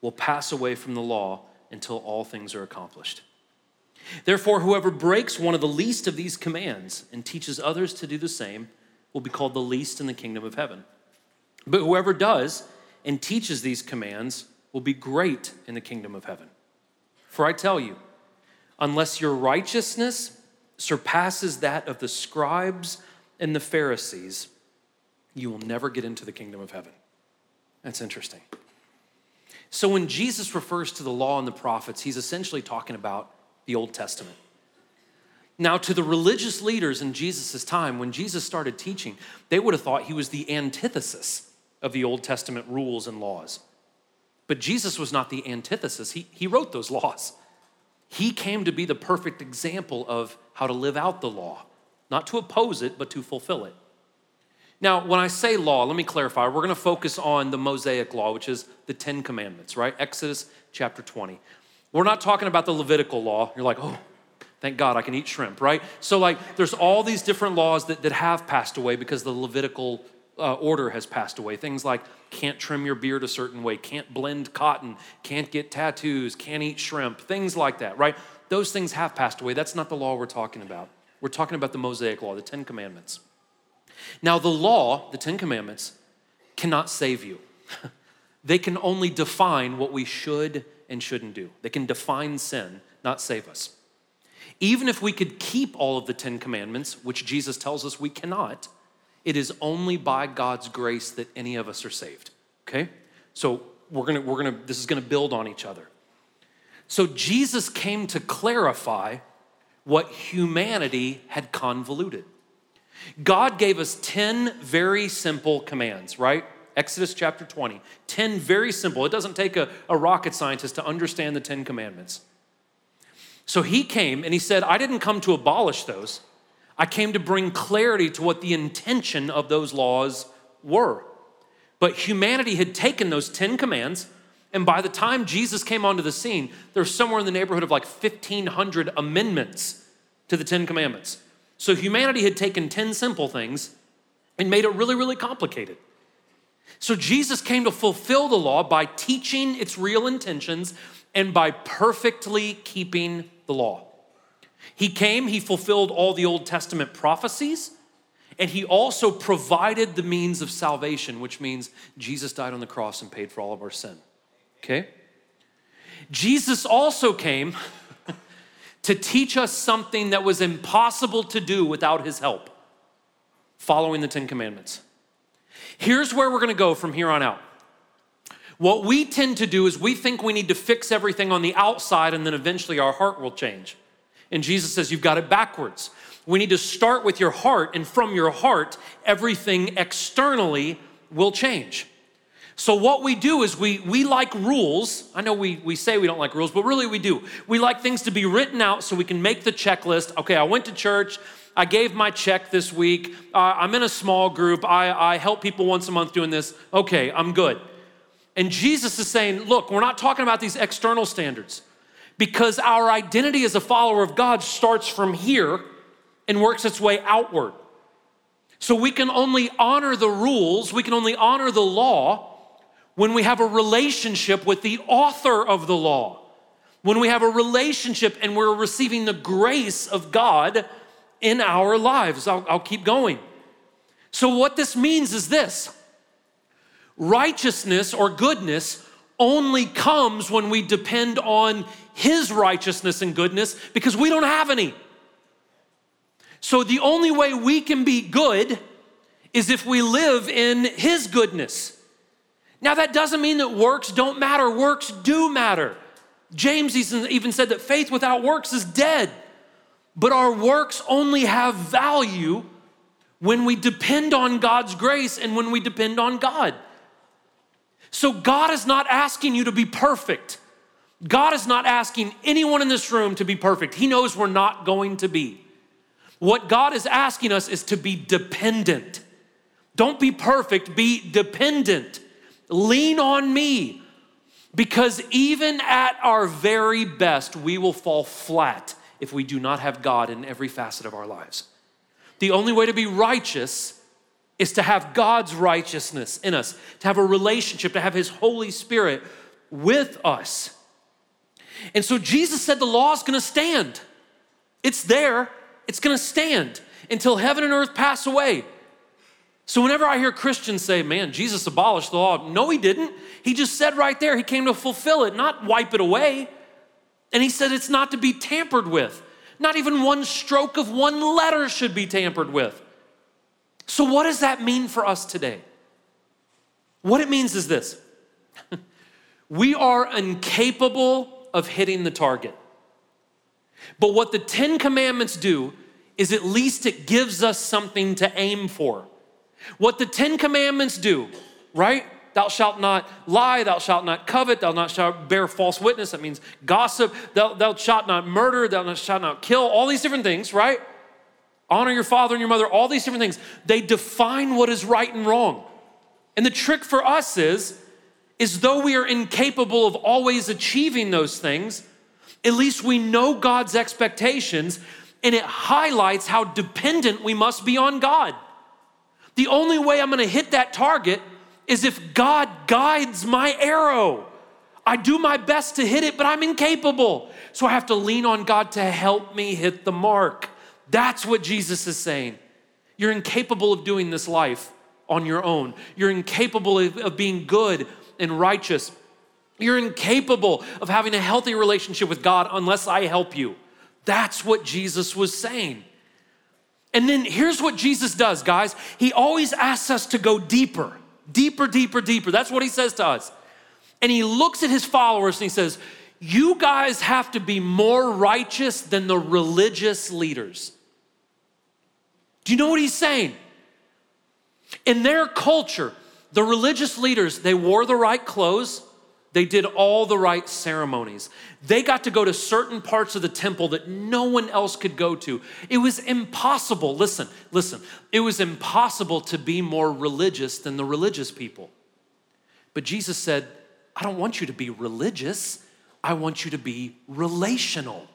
will pass away from the law until all things are accomplished. Therefore, whoever breaks one of the least of these commands and teaches others to do the same will be called the least in the kingdom of heaven. But whoever does and teaches these commands will be great in the kingdom of heaven. For I tell you, unless your righteousness surpasses that of the scribes and the Pharisees, you will never get into the kingdom of heaven. That's interesting. So when Jesus refers to the law and the prophets, he's essentially talking about the Old Testament. Now, to the religious leaders in Jesus' time, when Jesus started teaching, they would have thought he was the antithesis of the Old Testament rules and laws. But Jesus was not the antithesis, he, he wrote those laws. He came to be the perfect example of how to live out the law, not to oppose it, but to fulfill it. Now, when I say law, let me clarify. We're going to focus on the Mosaic law, which is the Ten Commandments, right? Exodus chapter 20. We're not talking about the Levitical law. You're like, oh, thank God I can eat shrimp, right? So, like, there's all these different laws that, that have passed away because the Levitical uh, order has passed away. Things like can't trim your beard a certain way, can't blend cotton, can't get tattoos, can't eat shrimp, things like that, right? Those things have passed away. That's not the law we're talking about. We're talking about the Mosaic law, the Ten Commandments. Now, the law, the Ten Commandments, cannot save you. *laughs* they can only define what we should and shouldn't do. They can define sin, not save us. Even if we could keep all of the Ten Commandments, which Jesus tells us we cannot, it is only by God's grace that any of us are saved. Okay? So we're gonna, we're gonna, this is gonna build on each other. So Jesus came to clarify what humanity had convoluted. God gave us 10 very simple commands, right? Exodus chapter 20. 10 very simple. It doesn't take a, a rocket scientist to understand the 10 commandments. So he came and he said, I didn't come to abolish those. I came to bring clarity to what the intention of those laws were. But humanity had taken those 10 commands, and by the time Jesus came onto the scene, there's somewhere in the neighborhood of like 1,500 amendments to the 10 commandments. So humanity had taken 10 simple things and made it really, really complicated. So Jesus came to fulfill the law by teaching its real intentions and by perfectly keeping the law. He came, he fulfilled all the Old Testament prophecies and he also provided the means of salvation, which means Jesus died on the cross and paid for all of our sin. Okay? Jesus also came to teach us something that was impossible to do without his help following the Ten Commandments. Here's where we're gonna go from here on out. What we tend to do is we think we need to fix everything on the outside and then eventually our heart will change. And Jesus says, You've got it backwards. We need to start with your heart, and from your heart, everything externally will change. So, what we do is we, we like rules. I know we, we say we don't like rules, but really we do. We like things to be written out so we can make the checklist. Okay, I went to church. I gave my check this week. Uh, I'm in a small group. I, I help people once a month doing this. Okay, I'm good. And Jesus is saying, look, we're not talking about these external standards because our identity as a follower of God starts from here and works its way outward. So we can only honor the rules, we can only honor the law when we have a relationship with the author of the law, when we have a relationship and we're receiving the grace of God in our lives. I'll, I'll keep going. So, what this means is this righteousness or goodness only comes when we depend on His righteousness and goodness because we don't have any. So, the only way we can be good is if we live in His goodness. Now, that doesn't mean that works don't matter, works do matter. James even said that faith without works is dead. But our works only have value when we depend on God's grace and when we depend on God. So, God is not asking you to be perfect. God is not asking anyone in this room to be perfect. He knows we're not going to be. What God is asking us is to be dependent. Don't be perfect, be dependent. Lean on me. Because even at our very best, we will fall flat if we do not have God in every facet of our lives. The only way to be righteous is to have God's righteousness in us, to have a relationship, to have His Holy Spirit with us. And so Jesus said the law is gonna stand. It's there, it's gonna stand until heaven and earth pass away. So, whenever I hear Christians say, man, Jesus abolished the law, no, he didn't. He just said right there, he came to fulfill it, not wipe it away. And he said it's not to be tampered with. Not even one stroke of one letter should be tampered with. So, what does that mean for us today? What it means is this *laughs* we are incapable of hitting the target. But what the Ten Commandments do is at least it gives us something to aim for. What the Ten Commandments do, right? Thou shalt not lie, thou shalt not covet, thou not shalt bear false witness. That means gossip. Thou, thou shalt not murder, thou shalt not kill. All these different things, right? Honor your father and your mother, all these different things. They define what is right and wrong. And the trick for us is, is though we are incapable of always achieving those things, at least we know God's expectations and it highlights how dependent we must be on God. The only way I'm gonna hit that target is if God guides my arrow. I do my best to hit it, but I'm incapable. So I have to lean on God to help me hit the mark. That's what Jesus is saying. You're incapable of doing this life on your own. You're incapable of, of being good and righteous. You're incapable of having a healthy relationship with God unless I help you. That's what Jesus was saying. And then here's what Jesus does, guys. He always asks us to go deeper, deeper, deeper, deeper. That's what he says to us. And he looks at his followers and he says, You guys have to be more righteous than the religious leaders. Do you know what he's saying? In their culture, the religious leaders, they wore the right clothes, they did all the right ceremonies. They got to go to certain parts of the temple that no one else could go to. It was impossible. Listen, listen. It was impossible to be more religious than the religious people. But Jesus said, I don't want you to be religious. I want you to be relational.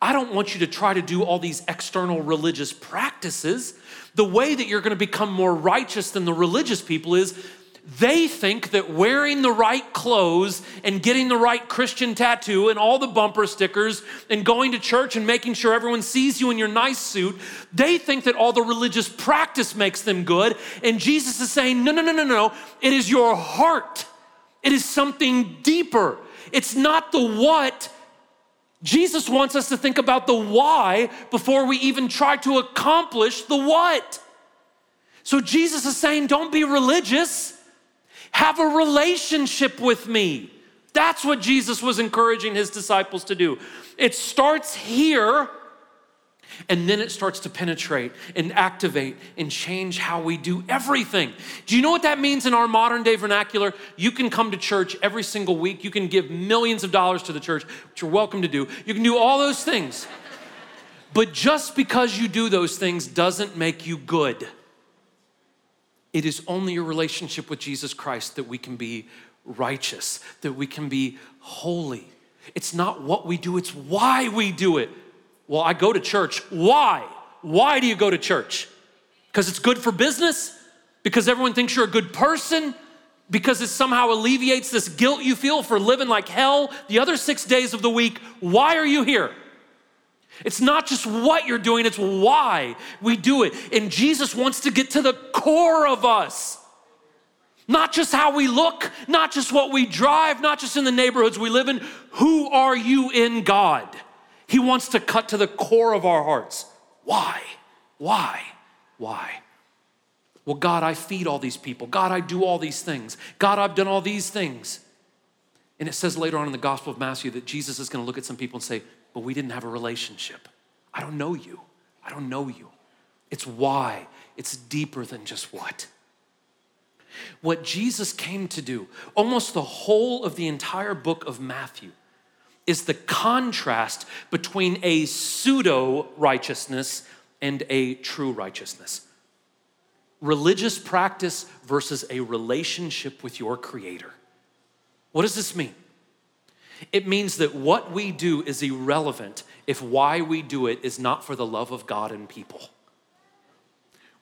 I don't want you to try to do all these external religious practices. The way that you're going to become more righteous than the religious people is they think that wearing the right clothes and getting the right Christian tattoo and all the bumper stickers and going to church and making sure everyone sees you in your nice suit, they think that all the religious practice makes them good. And Jesus is saying, no, no, no, no, no. It is your heart, it is something deeper. It's not the what. Jesus wants us to think about the why before we even try to accomplish the what. So Jesus is saying, don't be religious. Have a relationship with me. That's what Jesus was encouraging his disciples to do. It starts here, and then it starts to penetrate and activate and change how we do everything. Do you know what that means in our modern day vernacular? You can come to church every single week. You can give millions of dollars to the church, which you're welcome to do. You can do all those things. But just because you do those things doesn't make you good. It is only a relationship with Jesus Christ that we can be righteous, that we can be holy. It's not what we do, it's why we do it. Well, I go to church. Why? Why do you go to church? Because it's good for business? Because everyone thinks you're a good person? Because it somehow alleviates this guilt you feel for living like hell the other six days of the week? Why are you here? It's not just what you're doing, it's why we do it. And Jesus wants to get to the core of us. Not just how we look, not just what we drive, not just in the neighborhoods we live in. Who are you in God? He wants to cut to the core of our hearts. Why? Why? Why? Well, God, I feed all these people. God, I do all these things. God, I've done all these things. And it says later on in the Gospel of Matthew that Jesus is going to look at some people and say, but we didn't have a relationship. I don't know you. I don't know you. It's why, it's deeper than just what. What Jesus came to do, almost the whole of the entire book of Matthew, is the contrast between a pseudo righteousness and a true righteousness. Religious practice versus a relationship with your Creator. What does this mean? It means that what we do is irrelevant if why we do it is not for the love of God and people.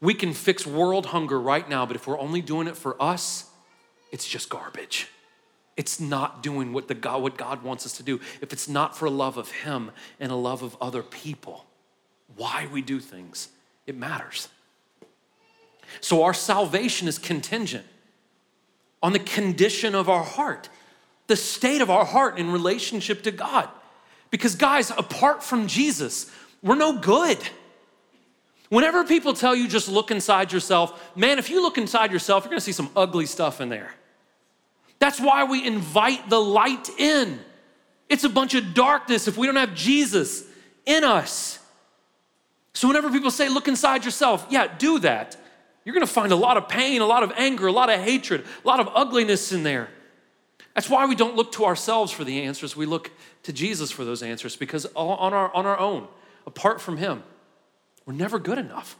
We can fix world hunger right now, but if we're only doing it for us, it's just garbage. It's not doing what, the God, what God wants us to do. If it's not for a love of Him and a love of other people, why we do things, it matters. So our salvation is contingent on the condition of our heart the state of our heart in relationship to God. Because, guys, apart from Jesus, we're no good. Whenever people tell you just look inside yourself, man, if you look inside yourself, you're gonna see some ugly stuff in there. That's why we invite the light in. It's a bunch of darkness if we don't have Jesus in us. So, whenever people say, look inside yourself, yeah, do that. You're gonna find a lot of pain, a lot of anger, a lot of hatred, a lot of ugliness in there. That's why we don't look to ourselves for the answers. We look to Jesus for those answers because on our, on our own, apart from Him, we're never good enough,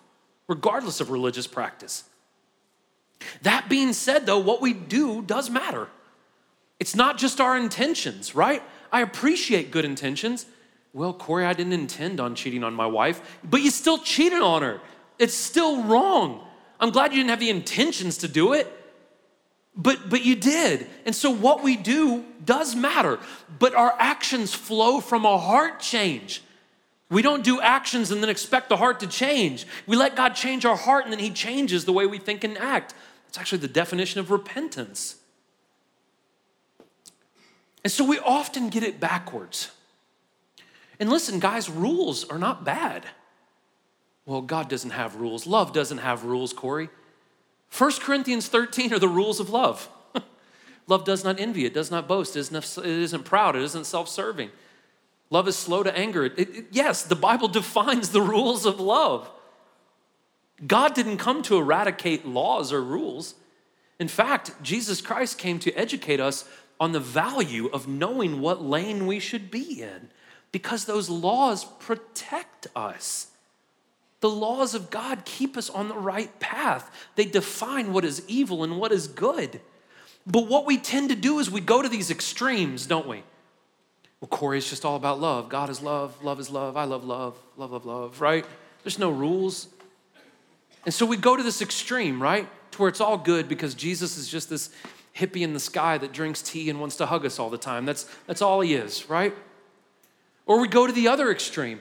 regardless of religious practice. That being said, though, what we do does matter. It's not just our intentions, right? I appreciate good intentions. Well, Corey, I didn't intend on cheating on my wife, but you still cheated on her. It's still wrong. I'm glad you didn't have the intentions to do it. But, but you did. And so what we do does matter. But our actions flow from a heart change. We don't do actions and then expect the heart to change. We let God change our heart and then He changes the way we think and act. It's actually the definition of repentance. And so we often get it backwards. And listen, guys, rules are not bad. Well, God doesn't have rules. Love doesn't have rules, Corey. 1 Corinthians 13 are the rules of love. *laughs* love does not envy, it does not boast, it isn't, proud, it isn't self serving. Love is slow to anger. It, it, yes, the Bible *laughs* defines the rules of love. God didn't come to eradicate laws or rules. In fact, Jesus Christ came to educate us on the value of knowing what lane we should be in because those laws protect us. The laws of God keep us on the right path. They define what is evil and what is good. But what we tend to do is we go to these extremes, don't we? Well, Corey, it's just all about love. God is love, love is love, I love love, love, love, love, right? There's no rules. And so we go to this extreme, right? to where it's all good because Jesus is just this hippie in the sky that drinks tea and wants to hug us all the time. That's, that's all he is, right? Or we go to the other extreme,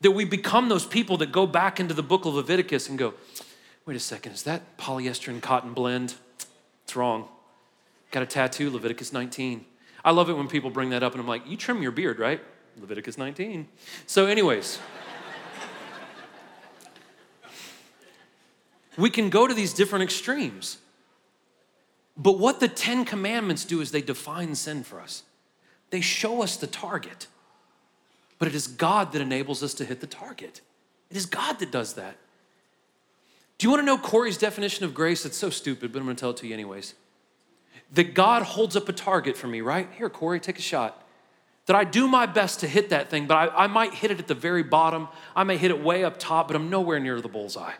that we become those people that go back into the book of Leviticus and go, wait a second, is that polyester and cotton blend? It's wrong. Got a tattoo, Leviticus 19. I love it when people bring that up and I'm like, you trim your beard, right? Leviticus 19. So, anyways, we can go to these different extremes. But what the Ten Commandments do is they define sin for us, they show us the target. But it is God that enables us to hit the target. It is God that does that. Do you want to know Corey's definition of grace? It's so stupid, but I'm going to tell it to you anyways. That God holds up a target for me, right? Here, Corey, take a shot. That I do my best to hit that thing, but I, I might hit it at the very bottom. I may hit it way up top, but I'm nowhere near the bullseye.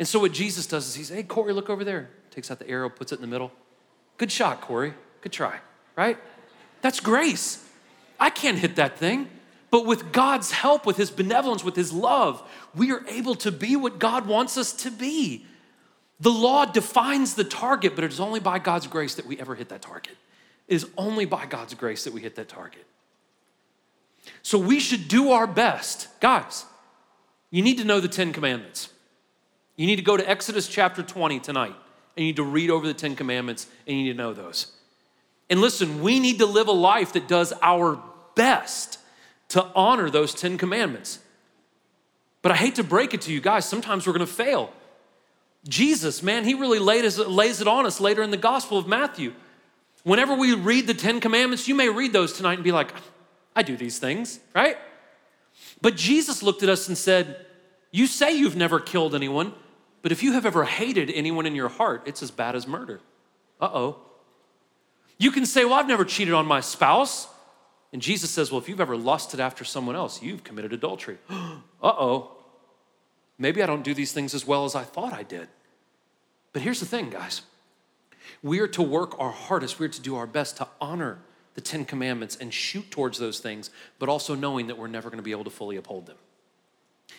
And so what Jesus does is he says, Hey, Corey, look over there. Takes out the arrow, puts it in the middle. Good shot, Corey. Good try, right? That's grace. I can't hit that thing. But with God's help, with His benevolence, with His love, we are able to be what God wants us to be. The law defines the target, but it is only by God's grace that we ever hit that target. It is only by God's grace that we hit that target. So we should do our best. Guys, you need to know the Ten Commandments. You need to go to Exodus chapter 20 tonight, and you need to read over the Ten Commandments, and you need to know those. And listen, we need to live a life that does our best to honor those 10 commandments. But I hate to break it to you guys, sometimes we're gonna fail. Jesus, man, he really lays, lays it on us later in the Gospel of Matthew. Whenever we read the 10 commandments, you may read those tonight and be like, I do these things, right? But Jesus looked at us and said, You say you've never killed anyone, but if you have ever hated anyone in your heart, it's as bad as murder. Uh oh. You can say, Well, I've never cheated on my spouse. And Jesus says, Well, if you've ever lusted after someone else, you've committed adultery. *gasps* uh oh. Maybe I don't do these things as well as I thought I did. But here's the thing, guys we are to work our hardest, we are to do our best to honor the Ten Commandments and shoot towards those things, but also knowing that we're never going to be able to fully uphold them.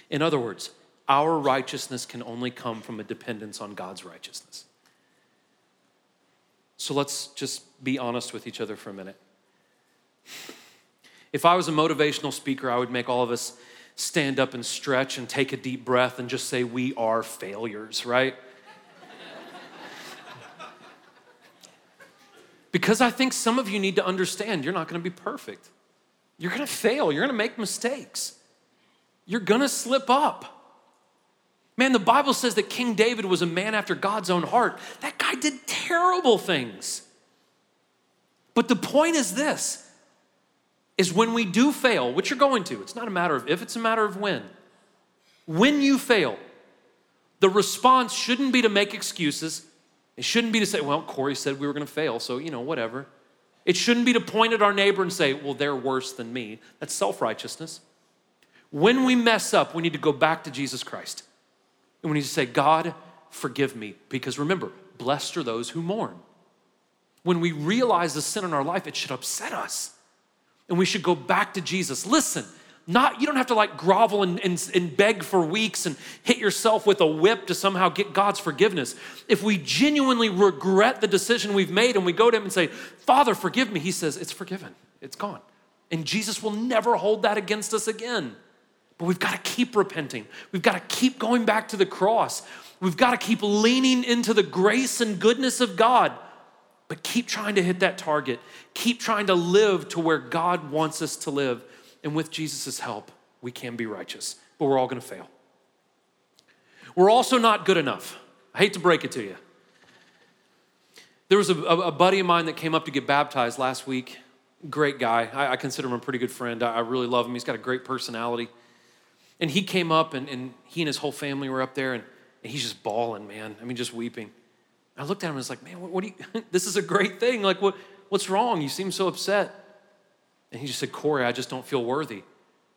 In other words, our righteousness can only come from a dependence on God's righteousness. So let's just be honest with each other for a minute. If I was a motivational speaker, I would make all of us stand up and stretch and take a deep breath and just say, We are failures, right? because I think some of you need to understand you're not gonna be perfect. You're gonna fail, you're gonna make mistakes, you're gonna slip up. Man, the Bible says that King David was a man after God's own heart. That guy did terrible things. But the point is this is when we do fail, which you're going to, it's not a matter of if, it's a matter of when. When you fail, the response shouldn't be to make excuses. It shouldn't be to say, well, Corey said we were going to fail, so, you know, whatever. It shouldn't be to point at our neighbor and say, well, they're worse than me. That's self righteousness. When we mess up, we need to go back to Jesus Christ. And we need to say, God, forgive me. Because remember, blessed are those who mourn. When we realize the sin in our life, it should upset us and we should go back to Jesus. Listen, not you don't have to like grovel and, and, and, beg for weeks and hit yourself with a whip to somehow get God's forgiveness. If we genuinely regret the decision we've made and we go to Him and say, Father, forgive me, He says, It's forgiven, it's gone. And Jesus will never hold that against us again. But we've got to keep repenting, we've got to keep going back to the cross, we've got to keep leaning into the grace and goodness of God. But keep trying to hit that target. Keep trying to live to where God wants us to live. And with Jesus' help, we can be righteous, but we're all gonna fail. We're also not good enough. I hate to break it to you. There was a, a buddy of mine that came up to get baptized last week. Great guy. I, I consider him a pretty good friend. I, I, really love him. He's got a great personality. And he came up, and, and he and his whole family were up there, and, and he's just bawling, man. I mean, just weeping. I looked at him and was like, man, what, what do you, *laughs* this is a great thing. Like, what, what's wrong? You seem so upset. And he just said, Corey, I just don't feel worthy.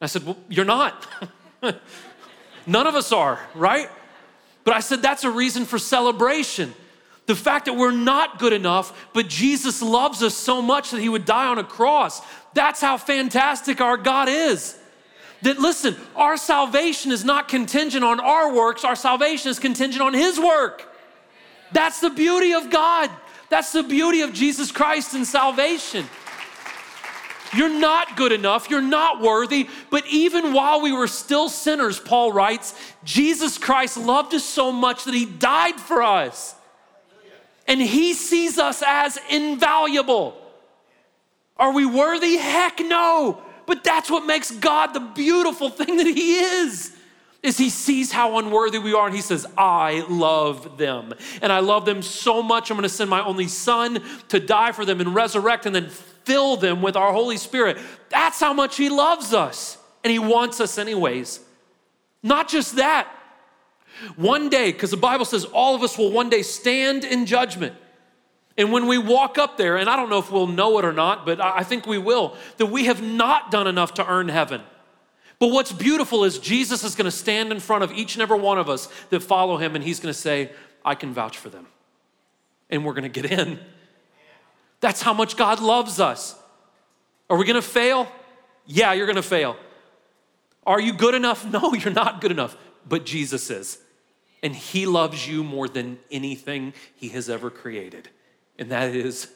I said, well, you're not. *laughs* None of us are, right? But I said, that's a reason for celebration. The fact that we're not good enough, but Jesus loves us so much that he would die on a cross. That's how fantastic our God is. That listen, our salvation is not contingent on our works, our salvation is contingent on his work. That's the beauty of God. That's the beauty of Jesus Christ and salvation. You're not good enough. You're not worthy. But even while we were still sinners, Paul writes, Jesus Christ loved us so much that he died for us. And he sees us as invaluable. Are we worthy? Heck no. But that's what makes God the beautiful thing that he is is he sees how unworthy we are and he says, I love them. And I love them so much, I'm gonna send my only son to die for them and resurrect and then fill them with our Holy Spirit. That's how much he loves us. And he wants us, anyways. Not just that. One day, because the Bible says all of us will one day stand in judgment. And when we walk up there, and I don't know if we'll know it or not, but I think we will, that we have not done enough to earn heaven. But what's beautiful is Jesus is going to stand in front of each and every one of us that follow him, and he's going to say, I can vouch for them. And we're going to get in. That's how much God loves us. Are we going to fail? Yeah, you're going to fail. Are you good enough? *laughs* No, you're not good enough. But Jesus is. And he loves you more than anything he has ever created. And that is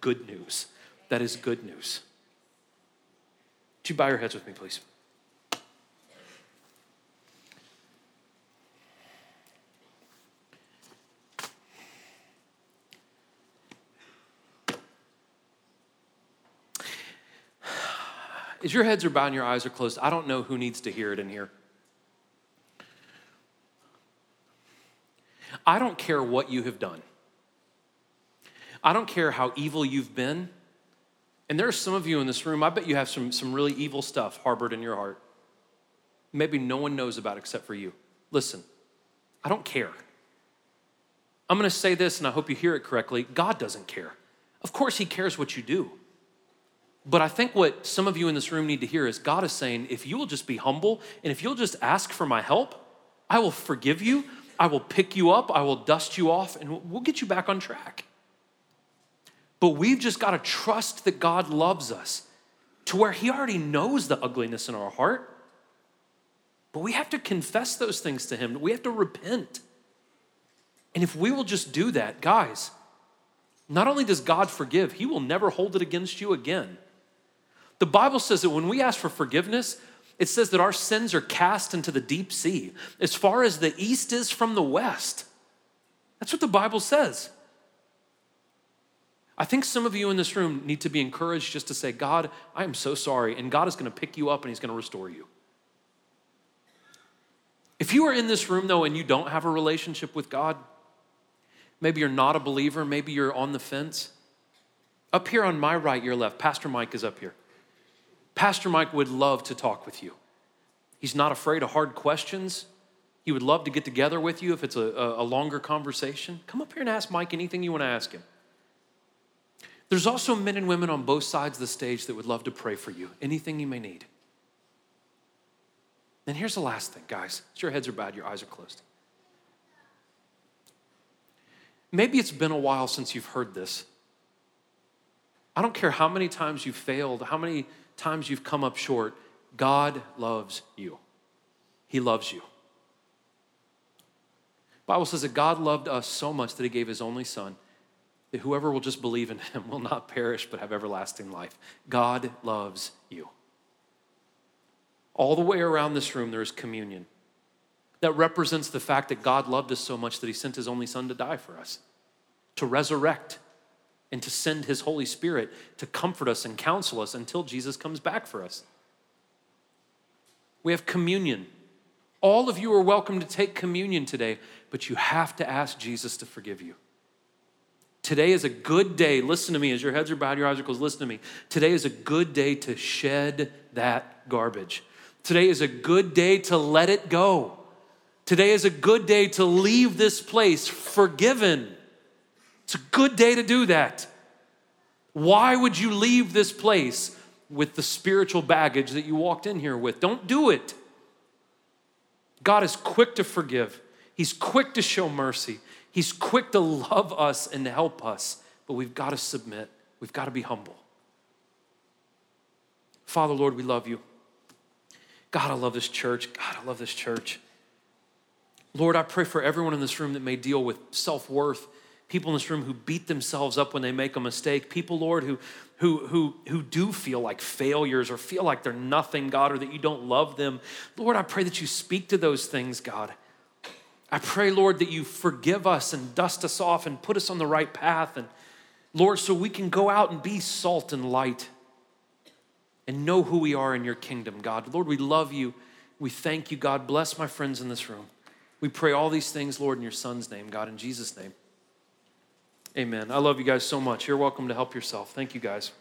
good news. That is good news. Would you bow your heads with me, please? As your heads are bowed and your eyes are closed, I don't know who needs to hear it in here. I don't care what you have done. I don't care how evil you've been. And there are some of you in this room, I bet you have some, some really evil stuff harbored in your heart. Maybe no one knows about except for you. Listen, I don't care. I'm gonna say this, and I hope you hear it correctly God doesn't care. Of course, He cares what you do. But I think what some of you in this room need to hear is God is saying, if you will just be humble and if you'll just ask for my help, I will forgive you, I will pick you up, I will dust you off, and we'll get you back on track. But we've just got to trust that God loves us to where He already knows the ugliness in our heart. But we have to confess those things to Him, we have to repent. And if we will just do that, guys, not only does God forgive, He will never hold it against you again. The Bible says that when we ask for forgiveness, it says that our sins are cast into the deep sea, as far as the east is from the west. That's what the Bible says. I think some of you in this room need to be encouraged just to say, God, I am so sorry. And God is going to pick you up and He's going to restore you. If you are in this room, though, and you don't have a relationship with God, maybe you're not a believer, maybe you're on the fence. Up here on my right, your left, Pastor Mike is up here. Pastor Mike would love to talk with you. He's not afraid of hard questions. He would love to get together with you if it's a, a, longer conversation. Come up here and ask Mike anything you want to ask him. There's also men and women on both sides of the stage that would love to pray for you, anything you may need. And here's the last thing, guys. Your heads are bowed, your eyes are closed. Maybe it's been a while since you've heard this. I don't care how many times you've failed, how many times you've come up short, God loves you. He loves you. The Bible says that God loved us so much that he gave his only son that whoever will just believe in him *laughs* will not perish but have everlasting life. God loves you. All the way around this room there is communion. That represents the fact that God loved us so much that he sent his only son to die for us, to resurrect and to send his Holy Spirit to comfort us and counsel us until Jesus comes back for us. We have communion. All of you are welcome to take communion today, but you have to ask Jesus to forgive you. Today is a good day. Listen to me as your heads are bowed, your eyes are closed. Listen to me. Today is a good day to shed that garbage. Today is a good day to let it go. Today is a good day to leave this place forgiven it's a good day to do that. Why would you leave this place with the spiritual baggage that you walked in here with? Don't do it. God is quick to forgive, He's quick to show mercy, He's quick to love us and to help us, but we've got to submit, we've got to be humble. Father, Lord, we love you. God, I love this church. God, I love this church. Lord, I pray for everyone in this room that may deal with self worth, people in this room who beat themselves up when they make a mistake, people, Lord, who, who, who, who do feel like failures or feel like they're nothing, God, or that you don't love them. Lord, I pray that you speak to those things, God. I pray, Lord, that you forgive us and dust us off and put us on the right path. And Lord, so we can go out and be salt and light and know who we are in your kingdom, God. Lord, we love you. We thank you, God. Bless my friends in this room. We pray all these things, Lord, in your son's name, God, in Jesus' name. Amen. I love you guys so much. You're welcome to help yourself. Thank you, guys.